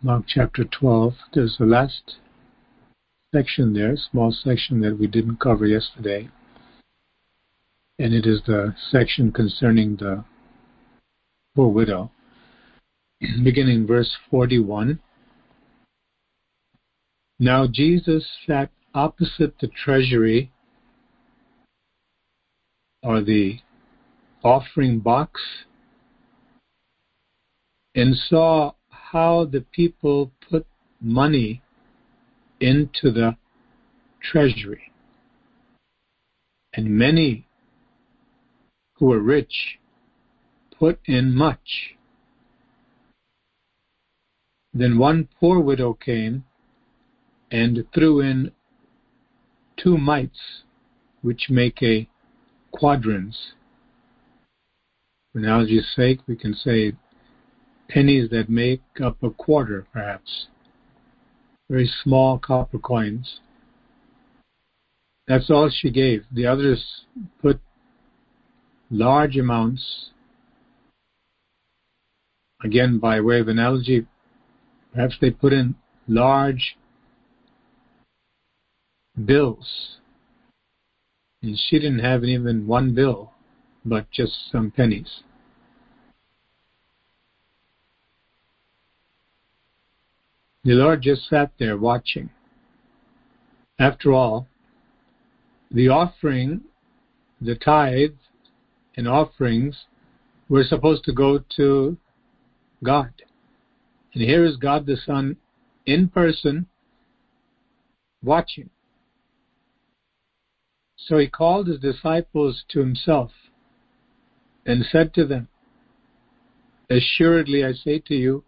Mark chapter 12. There's the last section there, small section that we didn't cover yesterday. And it is the section concerning the poor widow. Beginning verse 41. Now Jesus sat opposite the treasury or the offering box and saw how the people put money into the treasury. And many who were rich put in much. Then one poor widow came and threw in two mites, which make a quadrans. For analogy's sake, we can say pennies that make up a quarter, perhaps. Very small copper coins. That's all she gave. The others put large amounts. Again, by way of analogy, perhaps they put in large bills. And she didn't have even one bill, but just some pennies. The Lord just sat there watching. After all, the offering, the tithe and offerings were supposed to go to God. And here is God the Son in person watching. So he called his disciples to himself and said to them, Assuredly I say to you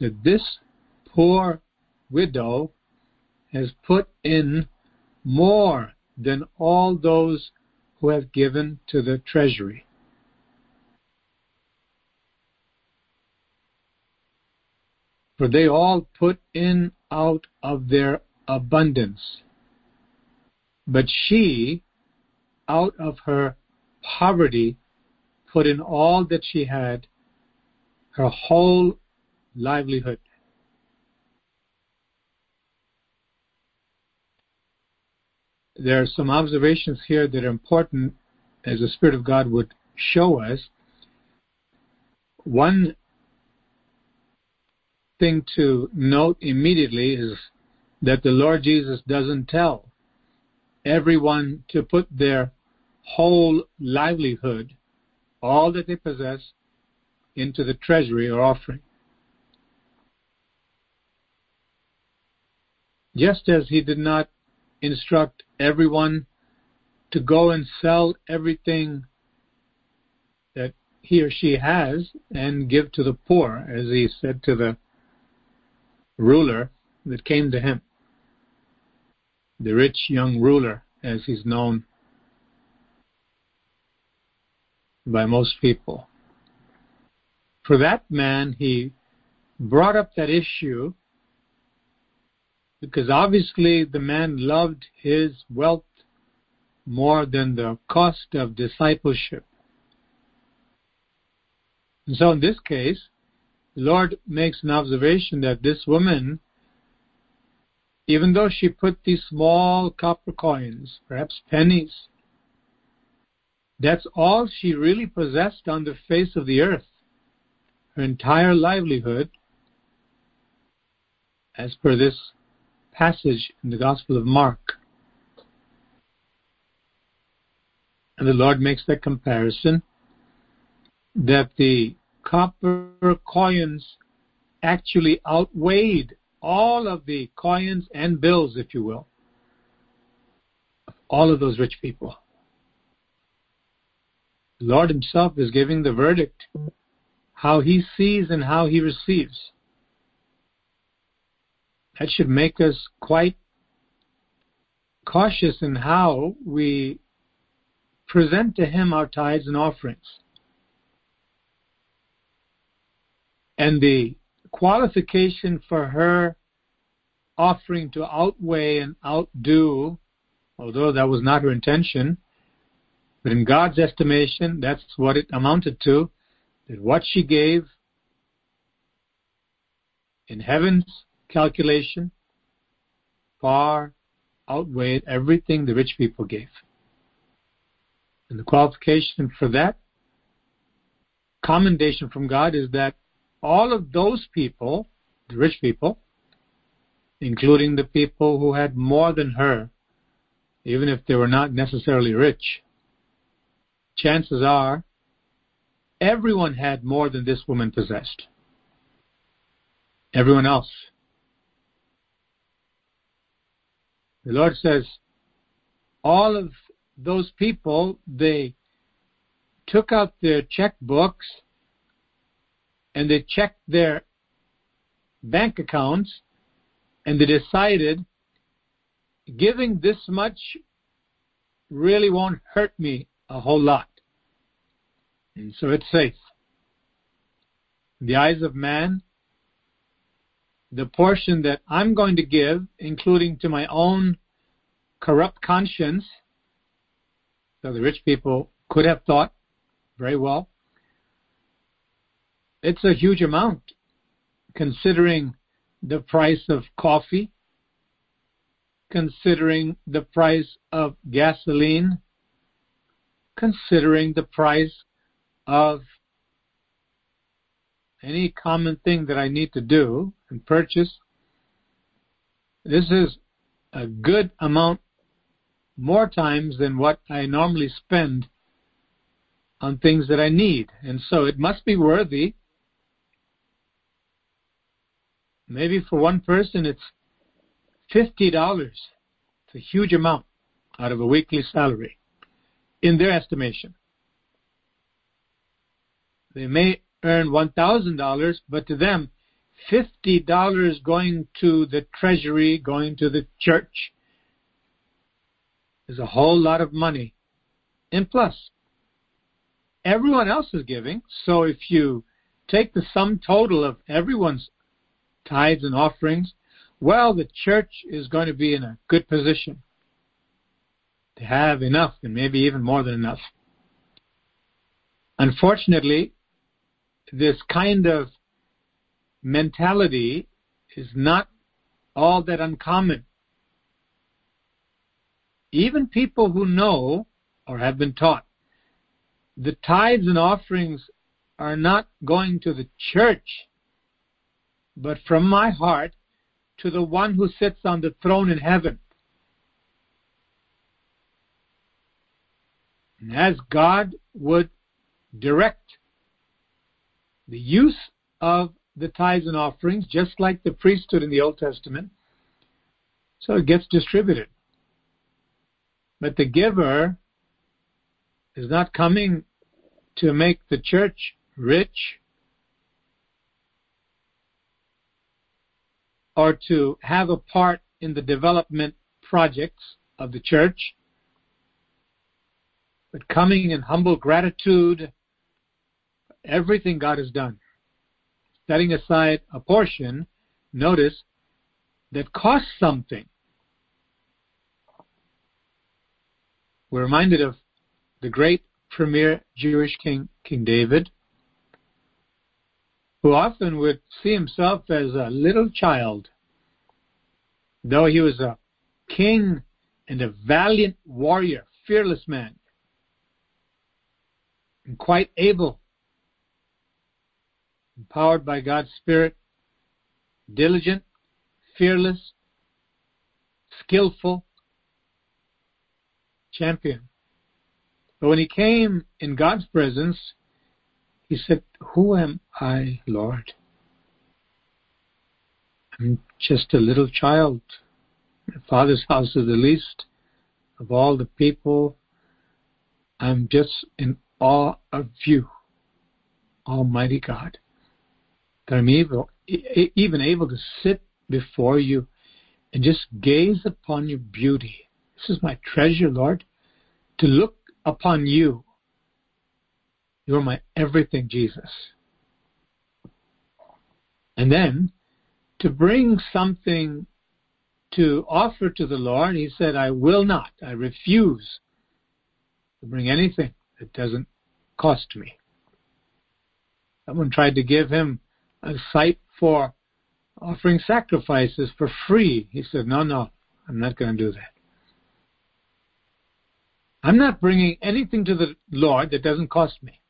that this poor widow has put in more than all those who have given to the treasury. For they all put in out of their abundance but she, out of her poverty, put in all that she had, her whole livelihood. There are some observations here that are important as the Spirit of God would show us. One thing to note immediately is that the Lord Jesus doesn't tell everyone to put their whole livelihood, all that they possess, into the treasury or offering. Just as he did not instruct everyone to go and sell everything that he or she has and give to the poor, as he said to the ruler that came to him the rich young ruler, as he's known by most people. For that man, he brought up that issue because obviously the man loved his wealth more than the cost of discipleship. And so in this case, the Lord makes an observation that this woman even though she put these small copper coins, perhaps pennies, that's all she really possessed on the face of the earth. Her entire livelihood, as per this passage in the Gospel of Mark. And the Lord makes that comparison that the copper coins actually outweighed all of the coins and bills, if you will, of all of those rich people. The Lord Himself is giving the verdict how He sees and how He receives. That should make us quite cautious in how we present to Him our tithes and offerings. And the qualification for her offering to outweigh and outdo, although that was not her intention, but in God's estimation, that's what it amounted to, that what she gave in heaven's calculation, far outweighed everything the rich people gave. And the qualification for that commendation from God is that all of those people, the rich people, including the people who had more than her, even if they were not necessarily rich, chances are everyone had more than this woman possessed. Everyone else. The Lord says, all of those people, they took out their checkbooks and they checked their bank accounts and they decided giving this much really won't hurt me a whole lot. And so it's safe. In the eyes of man, the portion that I'm going to give, including to my own corrupt conscience, so the rich people could have thought very well, it's a huge amount considering the price of coffee, considering the price of gasoline, considering the price of any common thing that I need to do and purchase. This is a good amount more times than what I normally spend on things that I need. And so it must be worthy Maybe for one person it's $50. It's a huge amount out of a weekly salary in their estimation. They may earn $1,000, but to them, $50 going to the treasury, going to the church, is a whole lot of money. And plus, everyone else is giving, so if you take the sum total of everyone's tithes and offerings, well, the church is going to be in a good position to have enough and maybe even more than enough. Unfortunately, this kind of mentality is not all that uncommon. Even people who know or have been taught the tithes and offerings are not going to the church but from my heart to the one who sits on the throne in heaven. And as God would direct the use of the tithes and offerings, just like the priesthood in the Old Testament, so it gets distributed. But the giver is not coming to make the church rich or to have a part in the development projects of the church, but coming in humble gratitude everything God has done. Setting aside a portion, notice, that costs something. We're reminded of the great premier Jewish king, King David, who often would see himself as a little child. Though he was a king and a valiant warrior, fearless man, and quite able, empowered by God's Spirit, diligent, fearless, skillful, champion. But when he came in God's presence, he said, Who am I, Lord? I'm just a little child. My father's house is the least of all the people. I'm just in awe of you, Almighty God. That I'm able, even able to sit before you and just gaze upon your beauty. This is my treasure, Lord, to look upon you you're my everything, Jesus. And then to bring something to offer to the Lord, he said, I will not, I refuse to bring anything that doesn't cost me. Someone tried to give him a site for offering sacrifices for free. He said, No, no, I'm not going to do that. I'm not bringing anything to the Lord that doesn't cost me.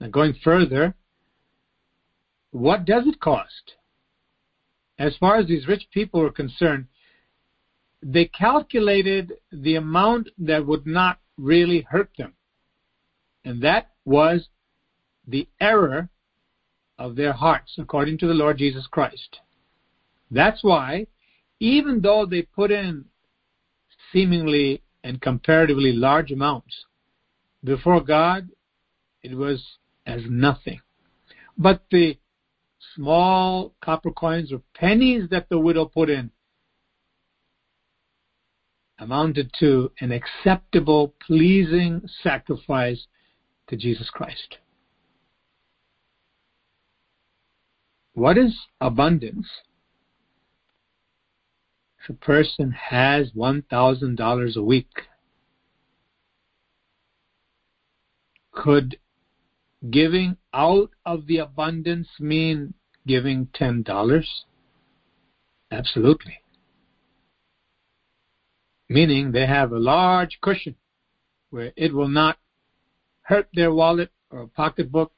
Now, going further, what does it cost? As far as these rich people were concerned, they calculated the amount that would not really hurt them. And that was the error of their hearts, according to the Lord Jesus Christ. That's why, even though they put in seemingly and comparatively large amounts, before God, it was as nothing. But the small copper coins or pennies that the widow put in amounted to an acceptable, pleasing sacrifice to Jesus Christ. What is abundance? If a person has $1,000 a week, could giving out of the abundance mean giving $10? Absolutely. Meaning they have a large cushion where it will not hurt their wallet or pocketbook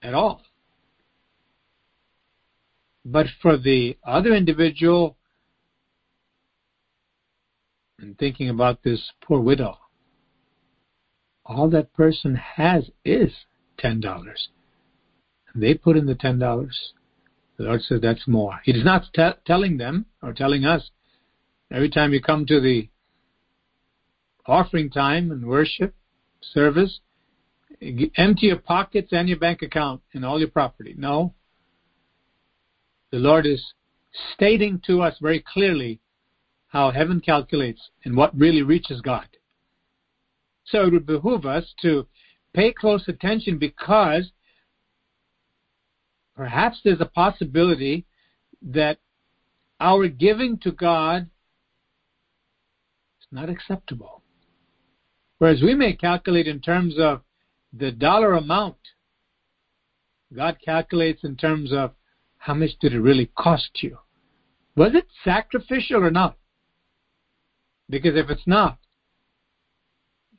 at all. But for the other individual, and thinking about this poor widow, all that person has is ten dollars. They put in the ten dollars. The Lord says that's more. He is not t- telling them or telling us every time you come to the offering time and worship service, empty your pockets and your bank account and all your property. No. The Lord is stating to us very clearly how heaven calculates and what really reaches God. So it would behoove us to pay close attention because perhaps there's a possibility that our giving to God is not acceptable. Whereas we may calculate in terms of the dollar amount, God calculates in terms of how much did it really cost you? Was it sacrificial or not? Because if it's not,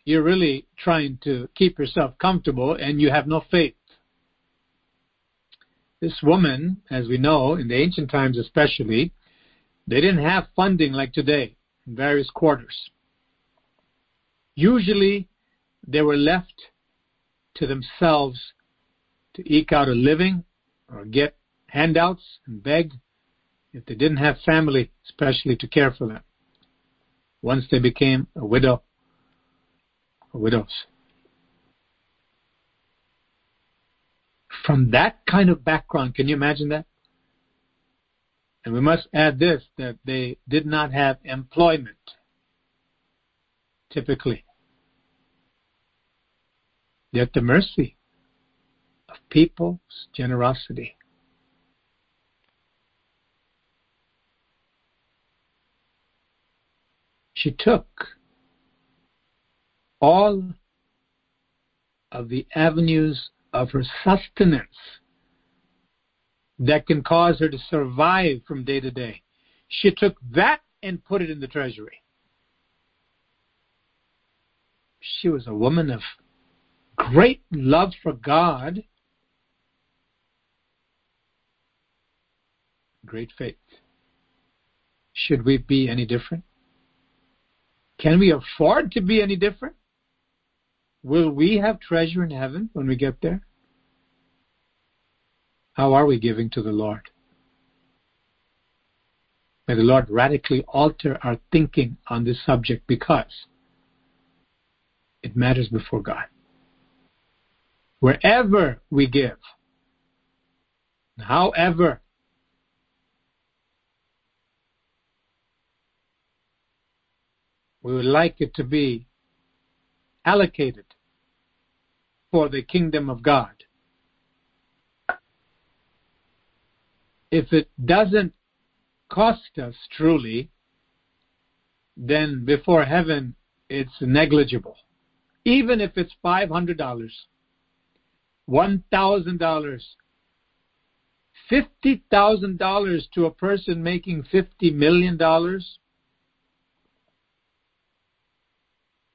you're really trying to keep yourself comfortable and you have no faith. This woman, as we know, in the ancient times especially, they didn't have funding like today in various quarters. Usually, they were left to themselves to eke out a living or get handouts and beg if they didn't have family, especially to care for them. Once they became a widow or widows. From that kind of background, can you imagine that? And we must add this that they did not have employment, typically. They're at the mercy of people's generosity. She took all of the avenues of her sustenance that can cause her to survive from day to day. She took that and put it in the treasury. She was a woman of great love for God, great faith. Should we be any different? Can we afford to be any different? Will we have treasure in heaven when we get there? How are we giving to the Lord? May the Lord radically alter our thinking on this subject because it matters before God. Wherever we give, however, we would like it to be allocated for the kingdom of God. If it doesn't cost us truly, then before heaven it's negligible. Even if it's $500, $1,000, $50,000 to a person making $50 million?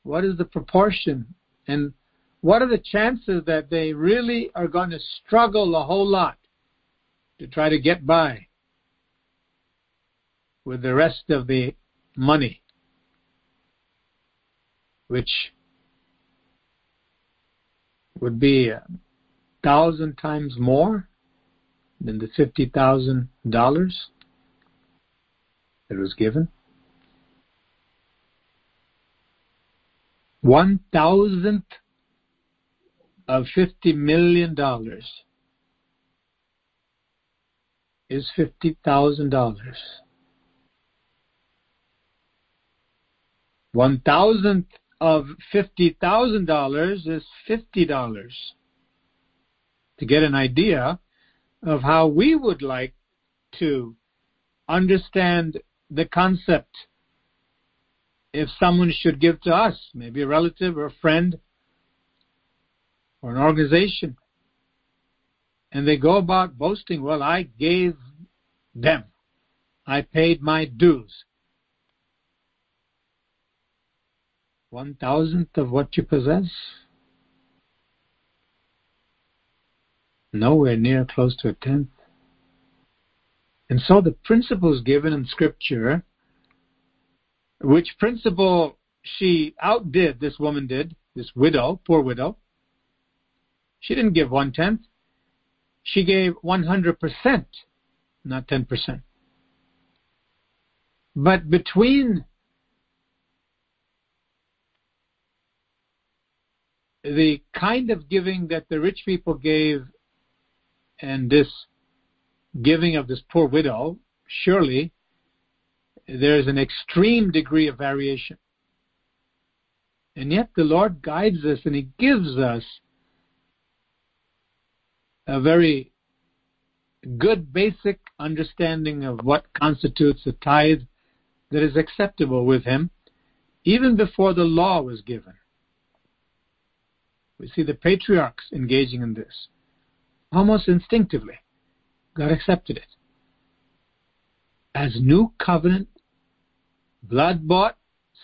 What is the proportion? And what are the chances that they really are going to struggle a whole lot to try to get by with the rest of the money, which would be a thousand times more than the fifty thousand dollars that was given. One thousandth of fifty million dollars is fifty thousand dollars. One thousandth of fifty thousand dollars is fifty dollars. To get an idea of how we would like to understand the concept if someone should give to us, maybe a relative or a friend or an organization, and they go about boasting, well, I gave them, I paid my dues. one thousandth of what you possess? Nowhere near close to a tenth. And so the principles given in Scripture, which principle she outdid, this woman did, this widow, poor widow, she didn't give one tenth. She gave 100%, not 10%. But between the kind of giving that the rich people gave and this giving of this poor widow, surely there is an extreme degree of variation. And yet the Lord guides us and He gives us a very good basic understanding of what constitutes a tithe that is acceptable with Him, even before the law was given. We see the patriarchs engaging in this. Almost instinctively, God accepted it. As new covenant, blood bought,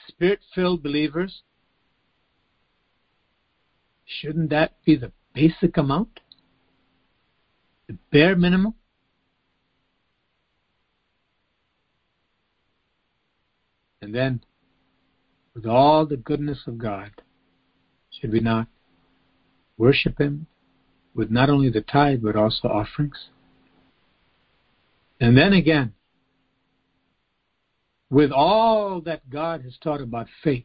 spirit filled believers, shouldn't that be the basic amount? The bare minimum? And then, with all the goodness of God, should we not worship Him with not only the tithe but also offerings. And then again, with all that God has taught about faith,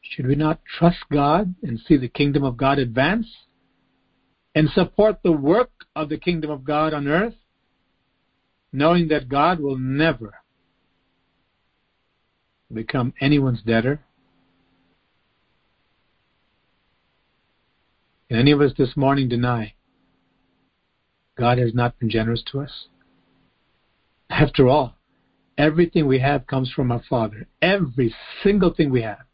should we not trust God and see the kingdom of God advance and support the work of the kingdom of God on earth, knowing that God will never become anyone's debtor? Can any of us this morning deny God has not been generous to us? After all, everything we have comes from our Father. Every single thing we have.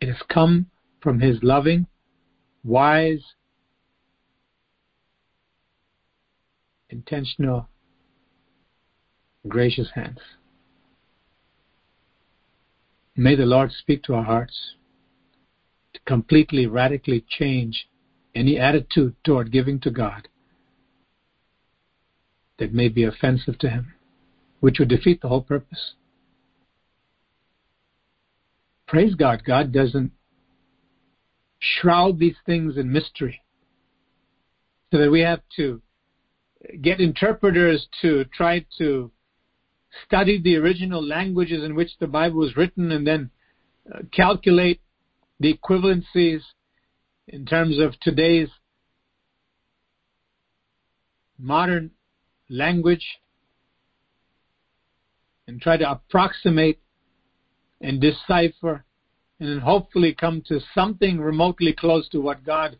It has come from His loving, wise, intentional, gracious hands. May the Lord speak to our hearts to completely, radically change any attitude toward giving to God that may be offensive to Him, which would defeat the whole purpose. Praise God, God doesn't shroud these things in mystery so that we have to get interpreters to try to study the original languages in which the Bible was written and then uh, calculate the equivalencies in terms of today's modern language and try to approximate and decipher and then hopefully come to something remotely close to what God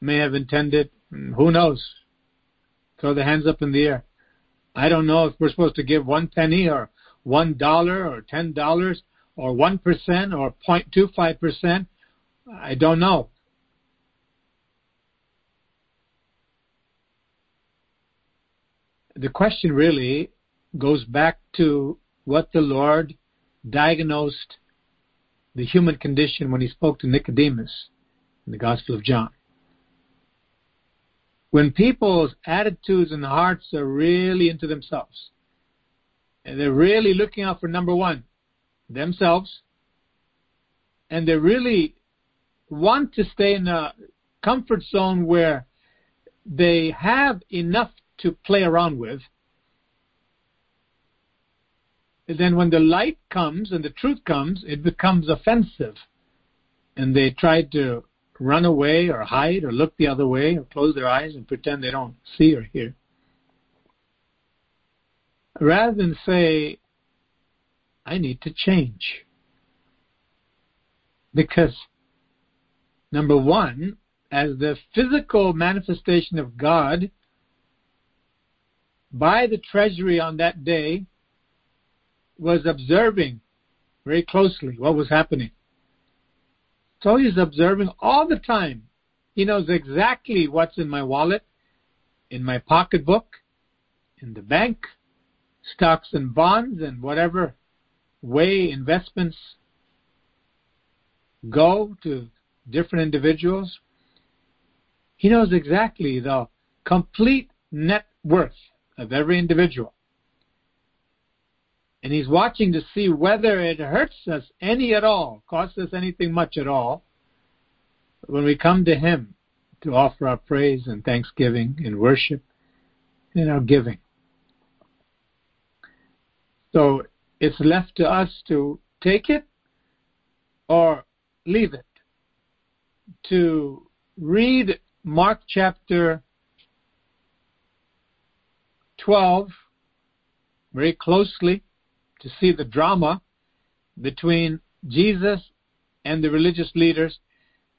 may have intended. Who knows? Throw the hands up in the air. I don't know if we're supposed to give one penny or one dollar or ten dollars or one percent or 0.25 percent. I don't know. the question really goes back to what the Lord diagnosed the human condition when he spoke to Nicodemus in the Gospel of John. When people's attitudes and hearts are really into themselves, and they're really looking out for number one, themselves, and they really want to stay in a comfort zone where they have enough to play around with, then when the light comes and the truth comes, it becomes offensive. And they try to run away or hide or look the other way or close their eyes and pretend they don't see or hear. Rather than say, I need to change. Because, number one, as the physical manifestation of God, by the treasury on that day, was observing very closely what was happening. So he's observing all the time. He knows exactly what's in my wallet, in my pocketbook, in the bank, stocks and bonds, and whatever way investments go to different individuals. He knows exactly the complete net worth of every individual and he's watching to see whether it hurts us any at all, costs us anything much at all, when we come to him to offer our praise and thanksgiving and worship in our giving. So it's left to us to take it or leave it. To read Mark chapter 12 very closely to see the drama between Jesus and the religious leaders.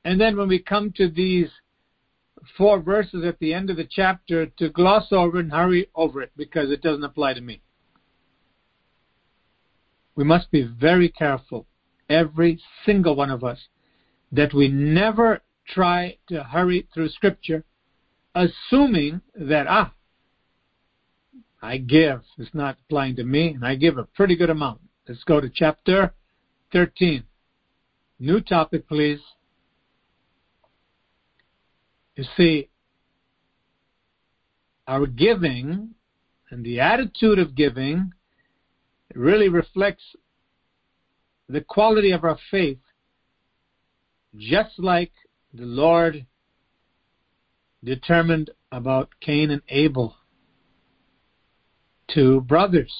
And then when we come to these four verses at the end of the chapter, to gloss over and hurry over it because it doesn't apply to me. We must be very careful, every single one of us, that we never try to hurry through Scripture, assuming that, ah, I give. It's not applying to me, and I give a pretty good amount. Let's go to chapter 13. New topic, please. You see, our giving and the attitude of giving really reflects the quality of our faith, just like the Lord determined about Cain and Abel two brothers.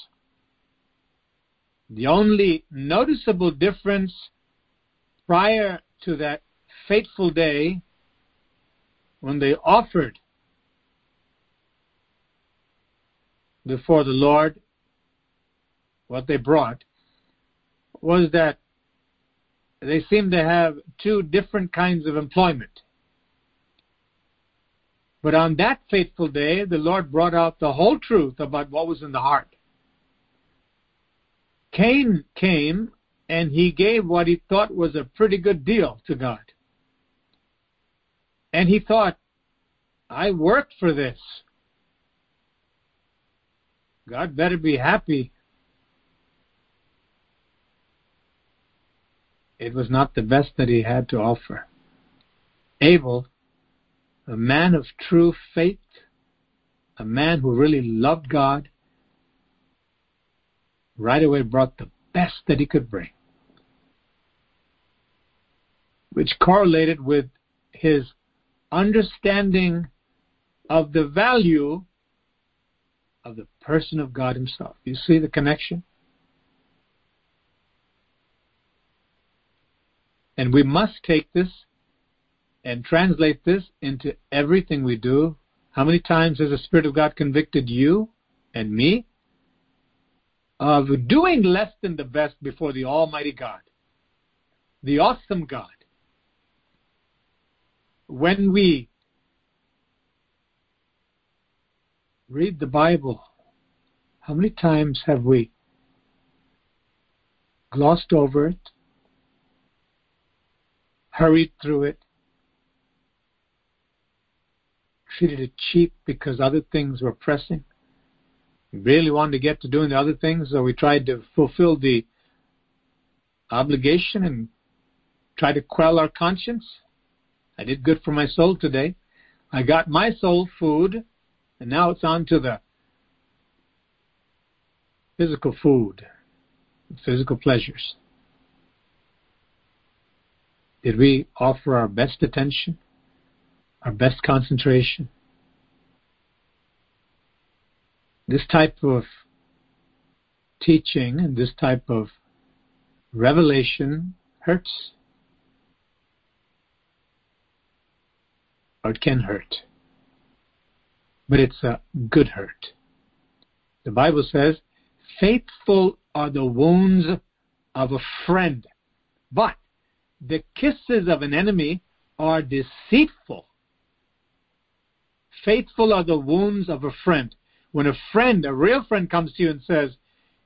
The only noticeable difference prior to that fateful day when they offered before the Lord what they brought was that they seemed to have two different kinds of employment. But on that fateful day, the Lord brought out the whole truth about what was in the heart. Cain came and he gave what he thought was a pretty good deal to God. And he thought, I worked for this. God better be happy. It was not the best that he had to offer. Abel a man of true faith, a man who really loved God, right away brought the best that he could bring, which correlated with his understanding of the value of the person of God himself. You see the connection? And we must take this and translate this into everything we do. How many times has the Spirit of God convicted you and me of doing less than the best before the Almighty God, the awesome God? When we read the Bible, how many times have we glossed over it, hurried through it, treated it cheap because other things were pressing. We really wanted to get to doing the other things, so we tried to fulfill the obligation and try to quell our conscience. I did good for my soul today. I got my soul food, and now it's on to the physical food, physical pleasures. Did we offer our best attention, our best concentration? This type of teaching and this type of revelation hurts. Or it can hurt. But it's a good hurt. The Bible says, faithful are the wounds of a friend, but the kisses of an enemy are deceitful. Faithful are the wounds of a friend. When a friend, a real friend, comes to you and says,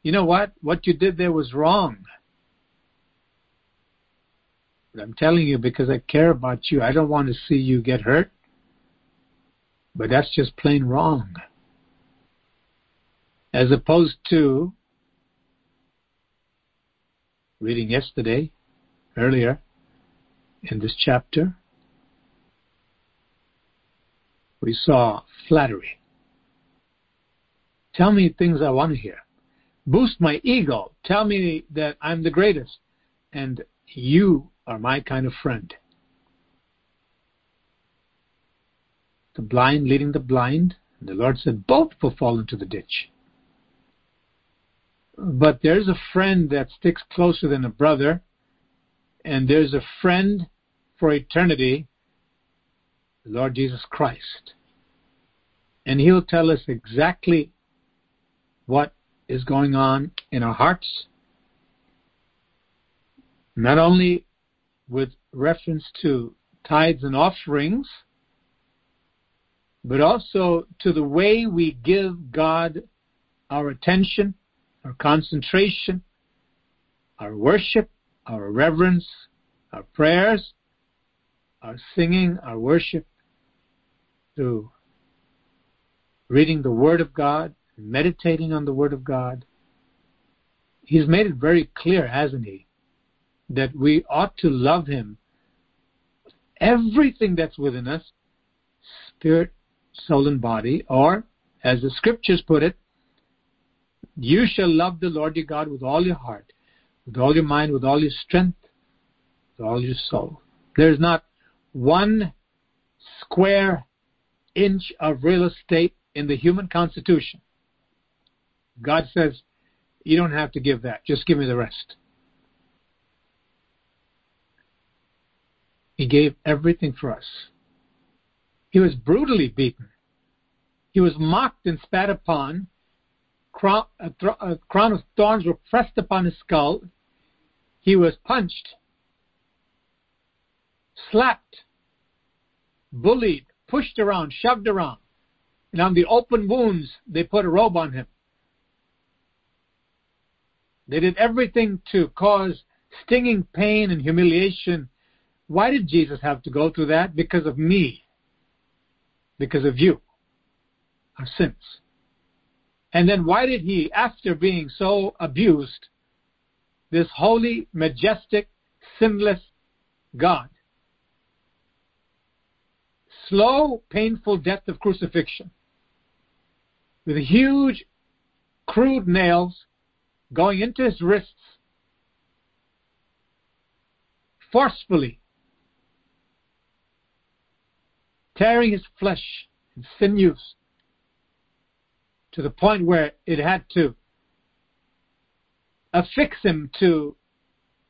You know what? What you did there was wrong. But I'm telling you because I care about you. I don't want to see you get hurt. But that's just plain wrong. As opposed to reading yesterday, earlier in this chapter, we saw flattery. Tell me things I want to hear. Boost my ego. Tell me that I'm the greatest. And you are my kind of friend. The blind leading the blind. The Lord said both will fall into the ditch. But there's a friend that sticks closer than a brother, and there's a friend for eternity, the Lord Jesus Christ. And He'll tell us exactly what is going on in our hearts, not only with reference to tithes and offerings, but also to the way we give God our attention, our concentration, our worship, our reverence, our prayers, our singing, our worship, through reading the Word of God, meditating on the Word of God. He's made it very clear, hasn't he, that we ought to love Him. Everything that's within us, spirit, soul, and body, or, as the scriptures put it, you shall love the Lord your God with all your heart, with all your mind, with all your strength, with all your soul. There's not one square inch of real estate in the human constitution God says, You don't have to give that. Just give me the rest. He gave everything for us. He was brutally beaten. He was mocked and spat upon. A, uh, uh, crown of thorns were pressed upon his skull. He was punched, slapped, bullied, pushed around, shoved around. And on the open wounds, they put a robe on him. They did everything to cause stinging pain and humiliation. Why did Jesus have to go through that? Because of me. Because of you. Our sins. And then why did he, after being so abused, this holy, majestic, sinless God, slow, painful death of crucifixion, with huge, crude nails going into his wrists forcefully, tearing his flesh and sinews to the point where it had to affix him to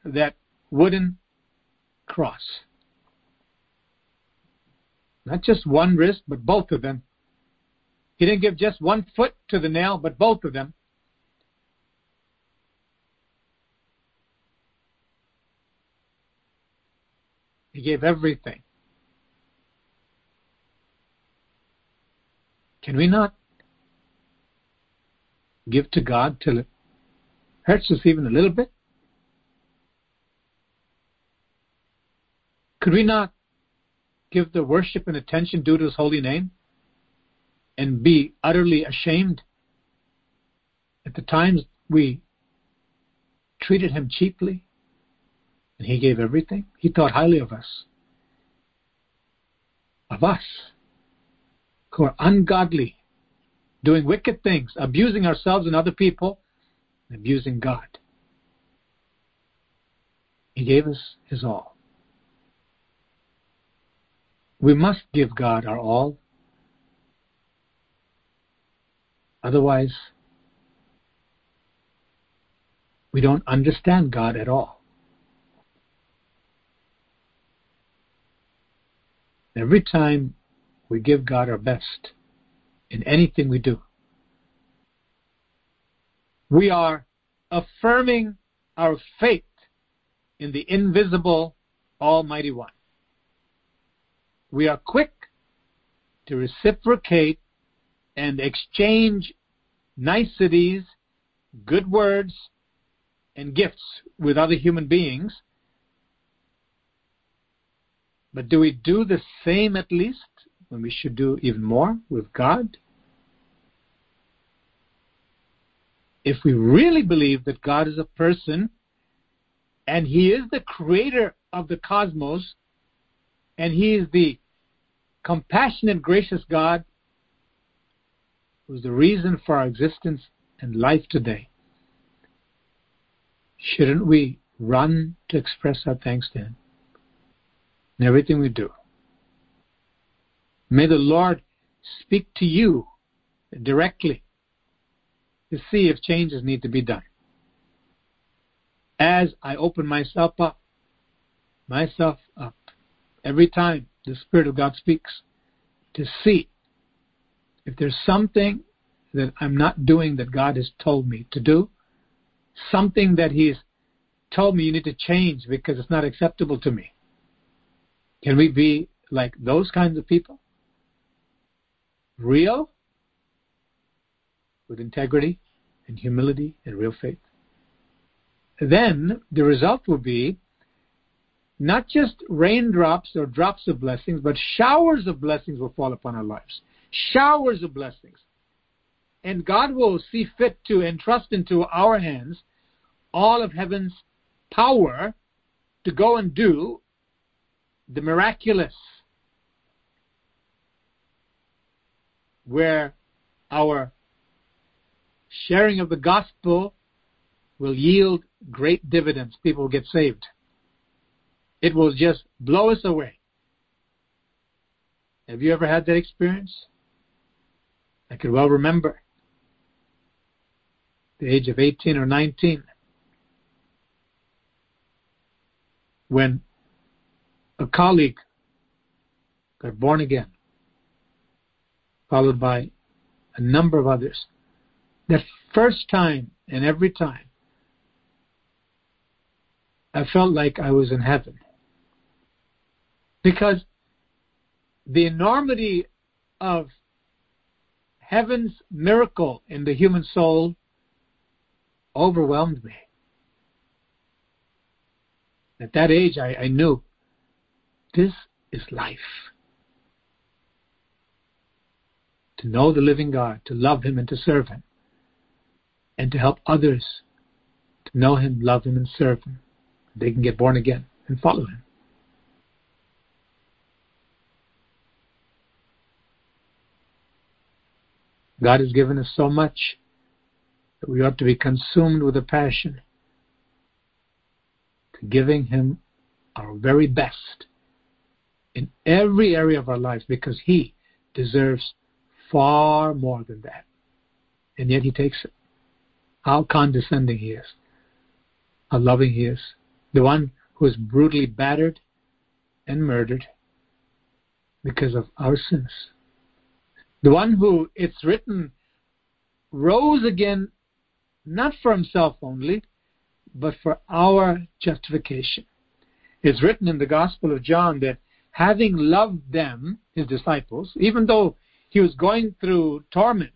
that wooden cross. Not just one wrist, but both of them. He didn't give just one foot to the nail, but both of them. He gave everything. Can we not give to God till it hurts us even a little bit? Could we not give the worship and attention due to His holy name and be utterly ashamed at the times we treated him cheaply and he gave everything, he thought highly of us. Of us who are ungodly, doing wicked things, abusing ourselves and other people, abusing God. He gave us his all. We must give God our all. Otherwise, we don't understand God at all. Every time we give God our best in anything we do, we are affirming our faith in the invisible Almighty One. We are quick to reciprocate and exchange niceties, good words, and gifts with other human beings. But do we do the same at least when we should do even more with God? If we really believe that God is a person and He is the creator of the cosmos and He is the compassionate, gracious God who's the reason for our existence and life today, shouldn't we run to express our thanks to Him in everything we do? May the Lord speak to you directly to see if changes need to be done. As I open myself up, myself every time the Spirit of God speaks, to see if there's something that I'm not doing that God has told me to do, something that He's told me you need to change because it's not acceptable to me. Can we be like those kinds of people? Real, with integrity and humility and real faith. Then the result will be not just raindrops or drops of blessings, but showers of blessings will fall upon our lives showers of blessings. And God will see fit to entrust into our hands all of heaven's power to go and do the miraculous, where our sharing of the gospel will yield great dividends. People will get saved. It will just blow us away. Have you ever had that experience? I can well remember the age of 18 or 19 when a colleague got born again, followed by a number of others. That first time and every time, I felt like I was in heaven. Because the enormity of heaven's miracle in the human soul overwhelmed me. At that age, I, I knew this is life. To know the living God, to love Him and to serve Him, and to help others to know Him, love Him, and serve Him. They can get born again and follow Him. God has given us so much that we ought to be consumed with a passion to giving Him our very best in every area of our lives because He deserves far more than that. And yet He takes it. How condescending He is, how loving He is. The one who is brutally battered and murdered because of our sins the one who, it's written, rose again not for himself only, but for our justification. It's written in the Gospel of John that having loved them, his disciples, even though he was going through torment,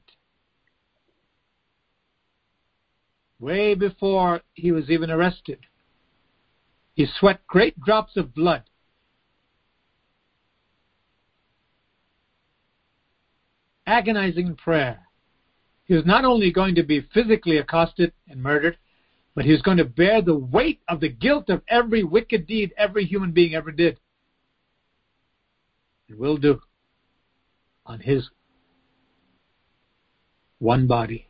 way before he was even arrested, he sweat great drops of blood agonizing prayer. He was not only going to be physically accosted and murdered, but he was going to bear the weight of the guilt of every wicked deed every human being ever did. And will do on his one body.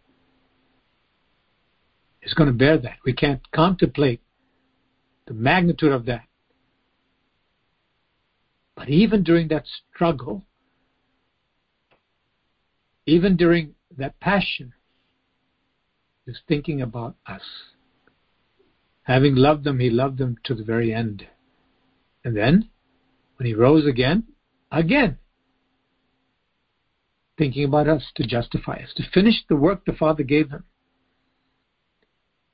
He's going to bear that. We can't contemplate the magnitude of that. But even during that struggle, even during that passion, was thinking about us. Having loved them, he loved them to the very end. And then, when he rose again, again, thinking about us to justify us, to finish the work the Father gave him.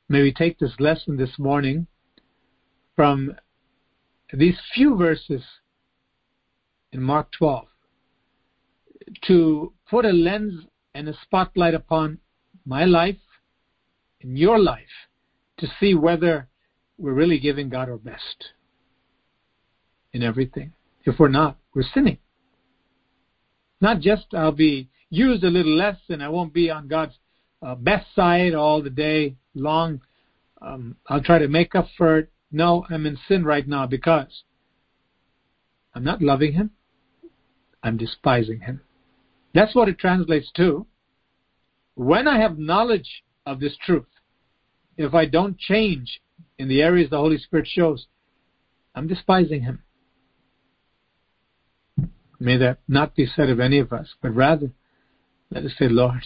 May we take this lesson this morning from these few verses in Mark 12 to put a lens and a spotlight upon my life and your life to see whether we're really giving God our best in everything. If we're not, we're sinning. Not just I'll be used a little less and I won't be on God's uh, best side all the day long. Um, I'll try to make up for it. No, I'm in sin right now because I'm not loving Him. I'm despising Him. That's what it translates to. When I have knowledge of this truth, if I don't change in the areas the Holy Spirit shows, I'm despising Him. May that not be said of any of us, but rather let us say, Lord,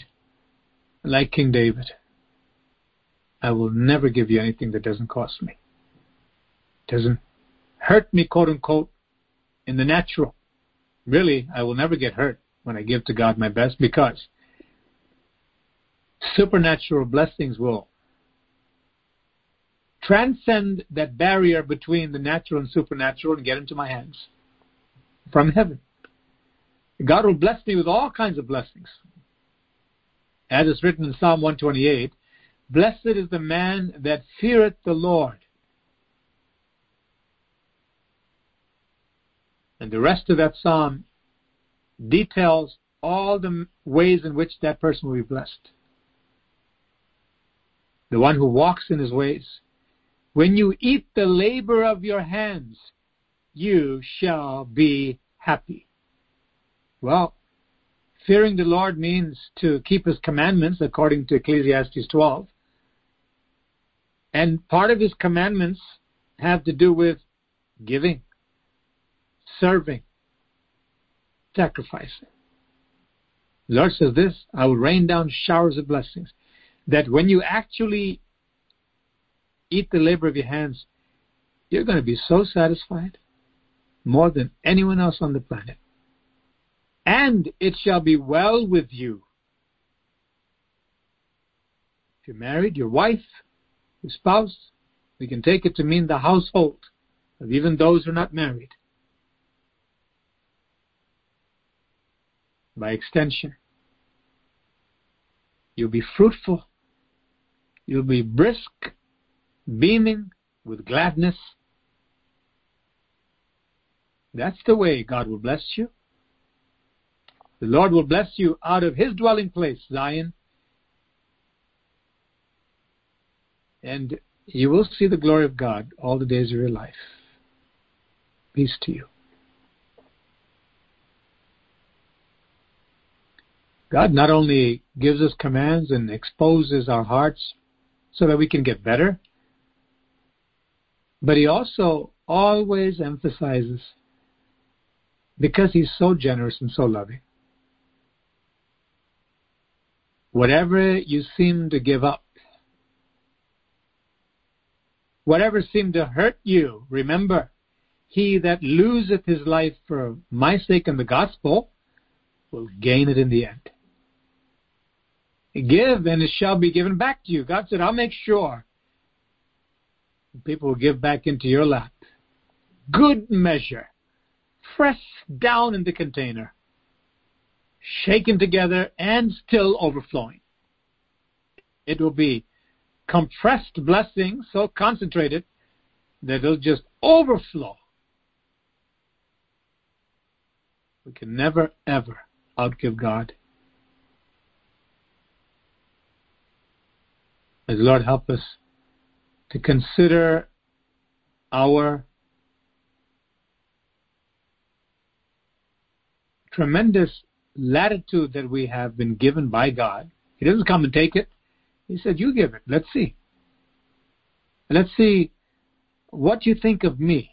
like King David, I will never give you anything that doesn't cost me. Doesn't hurt me, quote unquote, in the natural. Really, I will never get hurt when I give to God my best because supernatural blessings will transcend that barrier between the natural and supernatural and get into my hands from heaven. God will bless me with all kinds of blessings. As is written in Psalm 128, Blessed is the man that feareth the Lord. And the rest of that psalm details all the ways in which that person will be blessed. The one who walks in his ways. When you eat the labor of your hands, you shall be happy. Well, fearing the Lord means to keep his commandments according to Ecclesiastes 12. And part of his commandments have to do with giving, serving, sacrificing. The Lord says this I will rain down showers of blessings. That when you actually eat the labor of your hands, you're going to be so satisfied more than anyone else on the planet and it shall be well with you. If you're married, your wife, your spouse, we can take it to mean the household of even those who are not married. By extension, you'll be fruitful, you'll be brisk, beaming with gladness. That's the way God will bless you. The Lord will bless you out of His dwelling place, Zion. And you will see the glory of God all the days of your life. Peace to you. God not only gives us commands and exposes our hearts so that we can get better, but He also always emphasizes because He's so generous and so loving Whatever you seem to give up, whatever seemed to hurt you, remember, he that loseth his life for my sake and the gospel will gain it in the end. Give and it shall be given back to you. God said, I'll make sure people will give back into your lap. Good measure, pressed down in the container, shaken together, and still overflowing. It will be compressed blessing, so concentrated that it'll just overflow. We can never, ever outgive God. May Lord help us to consider our tremendous latitude that we have been given by God. He doesn't come and take it. He said, You give it. Let's see. Let's see what you think of me.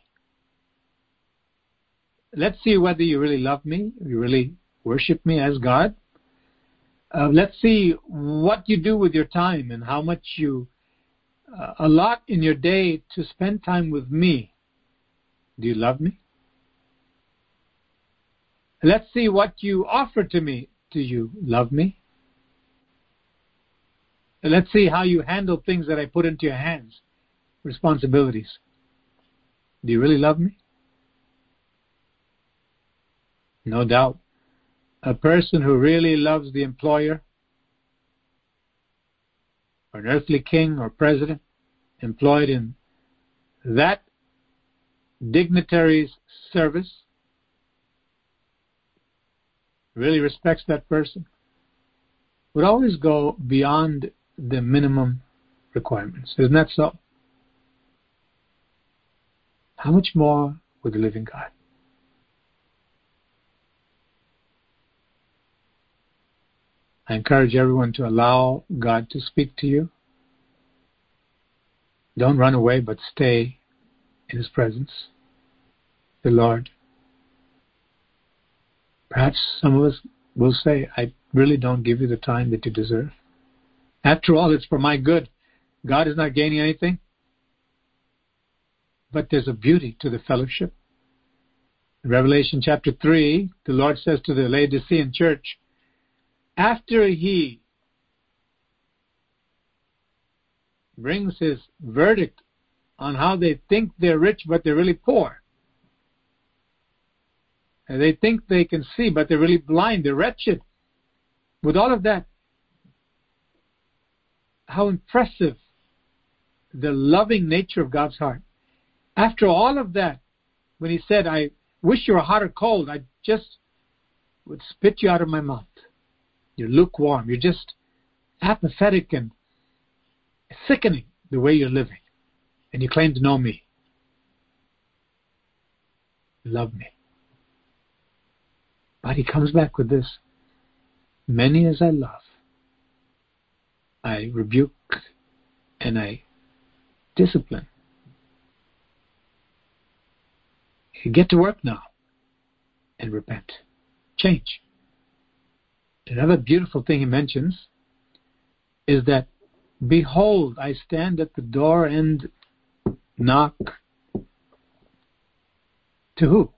Let's see whether you really love me, you really worship me as God. Uh, let's see what you do with your time and how much you uh, allot in your day to spend time with me. Do you love me? Let's see what you offer to me. Do you love me? Let's see how you handle things that I put into your hands, responsibilities. Do you really love me? No doubt. A person who really loves the employer, or an earthly king or president employed in that dignitary's service, really respects that person, would always go beyond the minimum requirements. Isn't that so? How much more with the living God? I encourage everyone to allow God to speak to you. Don't run away, but stay in His presence. The Lord Perhaps some of us will say, I really don't give you the time that you deserve. After all, it's for my good. God is not gaining anything. But there's a beauty to the fellowship. In Revelation chapter 3, the Lord says to the Laodicean church, after he brings his verdict on how they think they're rich but they're really poor, and they think they can see, but they're really blind, they're wretched. With all of that, how impressive the loving nature of God's heart. After all of that, when He said, I wish you were hot or cold, I just would spit you out of my mouth. You're lukewarm. You're just apathetic and sickening the way you're living. And you claim to know me. Love me. But he comes back with this Many as I love, I rebuke and I discipline. Get to work now and repent. Change. Another beautiful thing he mentions is that, Behold, I stand at the door and knock. To who?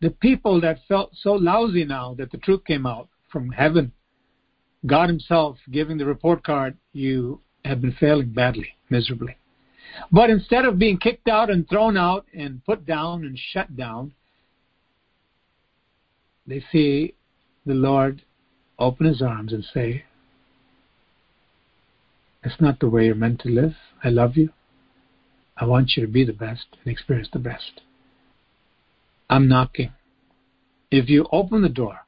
the people that felt so lousy now that the truth came out from heaven, God Himself giving the report card, you have been failing badly, miserably. But instead of being kicked out and thrown out and put down and shut down, they see the Lord open His arms and say, That's not the way you're meant to live. I love you. I want you to be the best and experience the best. I'm knocking. If you open the door,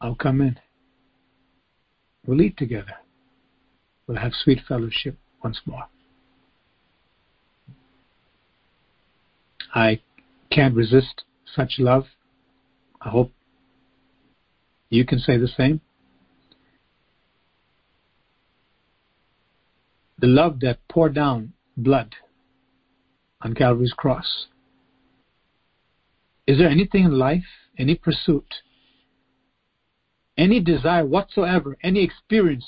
I'll come in. We'll eat together. We'll have sweet fellowship once more. I can't resist such love. I hope you can say the same. The love that poured down blood on Calvary's cross is there anything in life, any pursuit, any desire whatsoever, any experience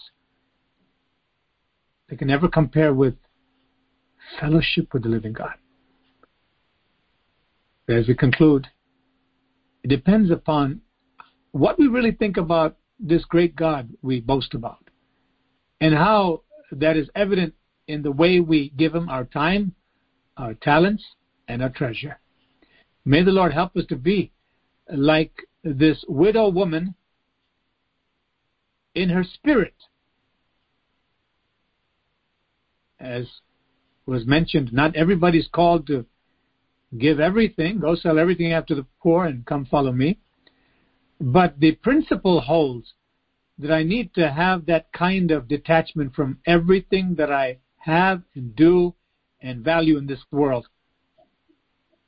that can ever compare with fellowship with the living God? As we conclude, it depends upon what we really think about this great God we boast about and how that is evident in the way we give Him our time, our talents, and our treasure. May the Lord help us to be like this widow woman in her spirit. As was mentioned, not everybody's called to give everything, go sell everything after the poor and come follow me. But the principle holds that I need to have that kind of detachment from everything that I have and do and value in this world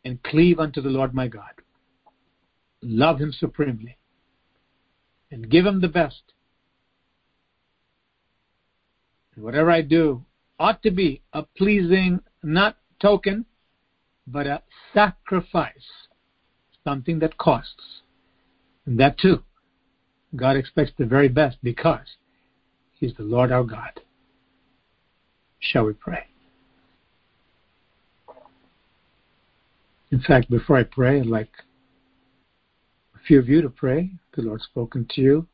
and cleave unto the Lord my God. Love Him supremely and give Him the best. And whatever I do ought to be a pleasing, not token, but a sacrifice, something that costs. And that too, God expects the very best because He's the Lord our God. Shall we pray? In fact, before I pray, I'd like a few of you to pray. The Lord spoken to you.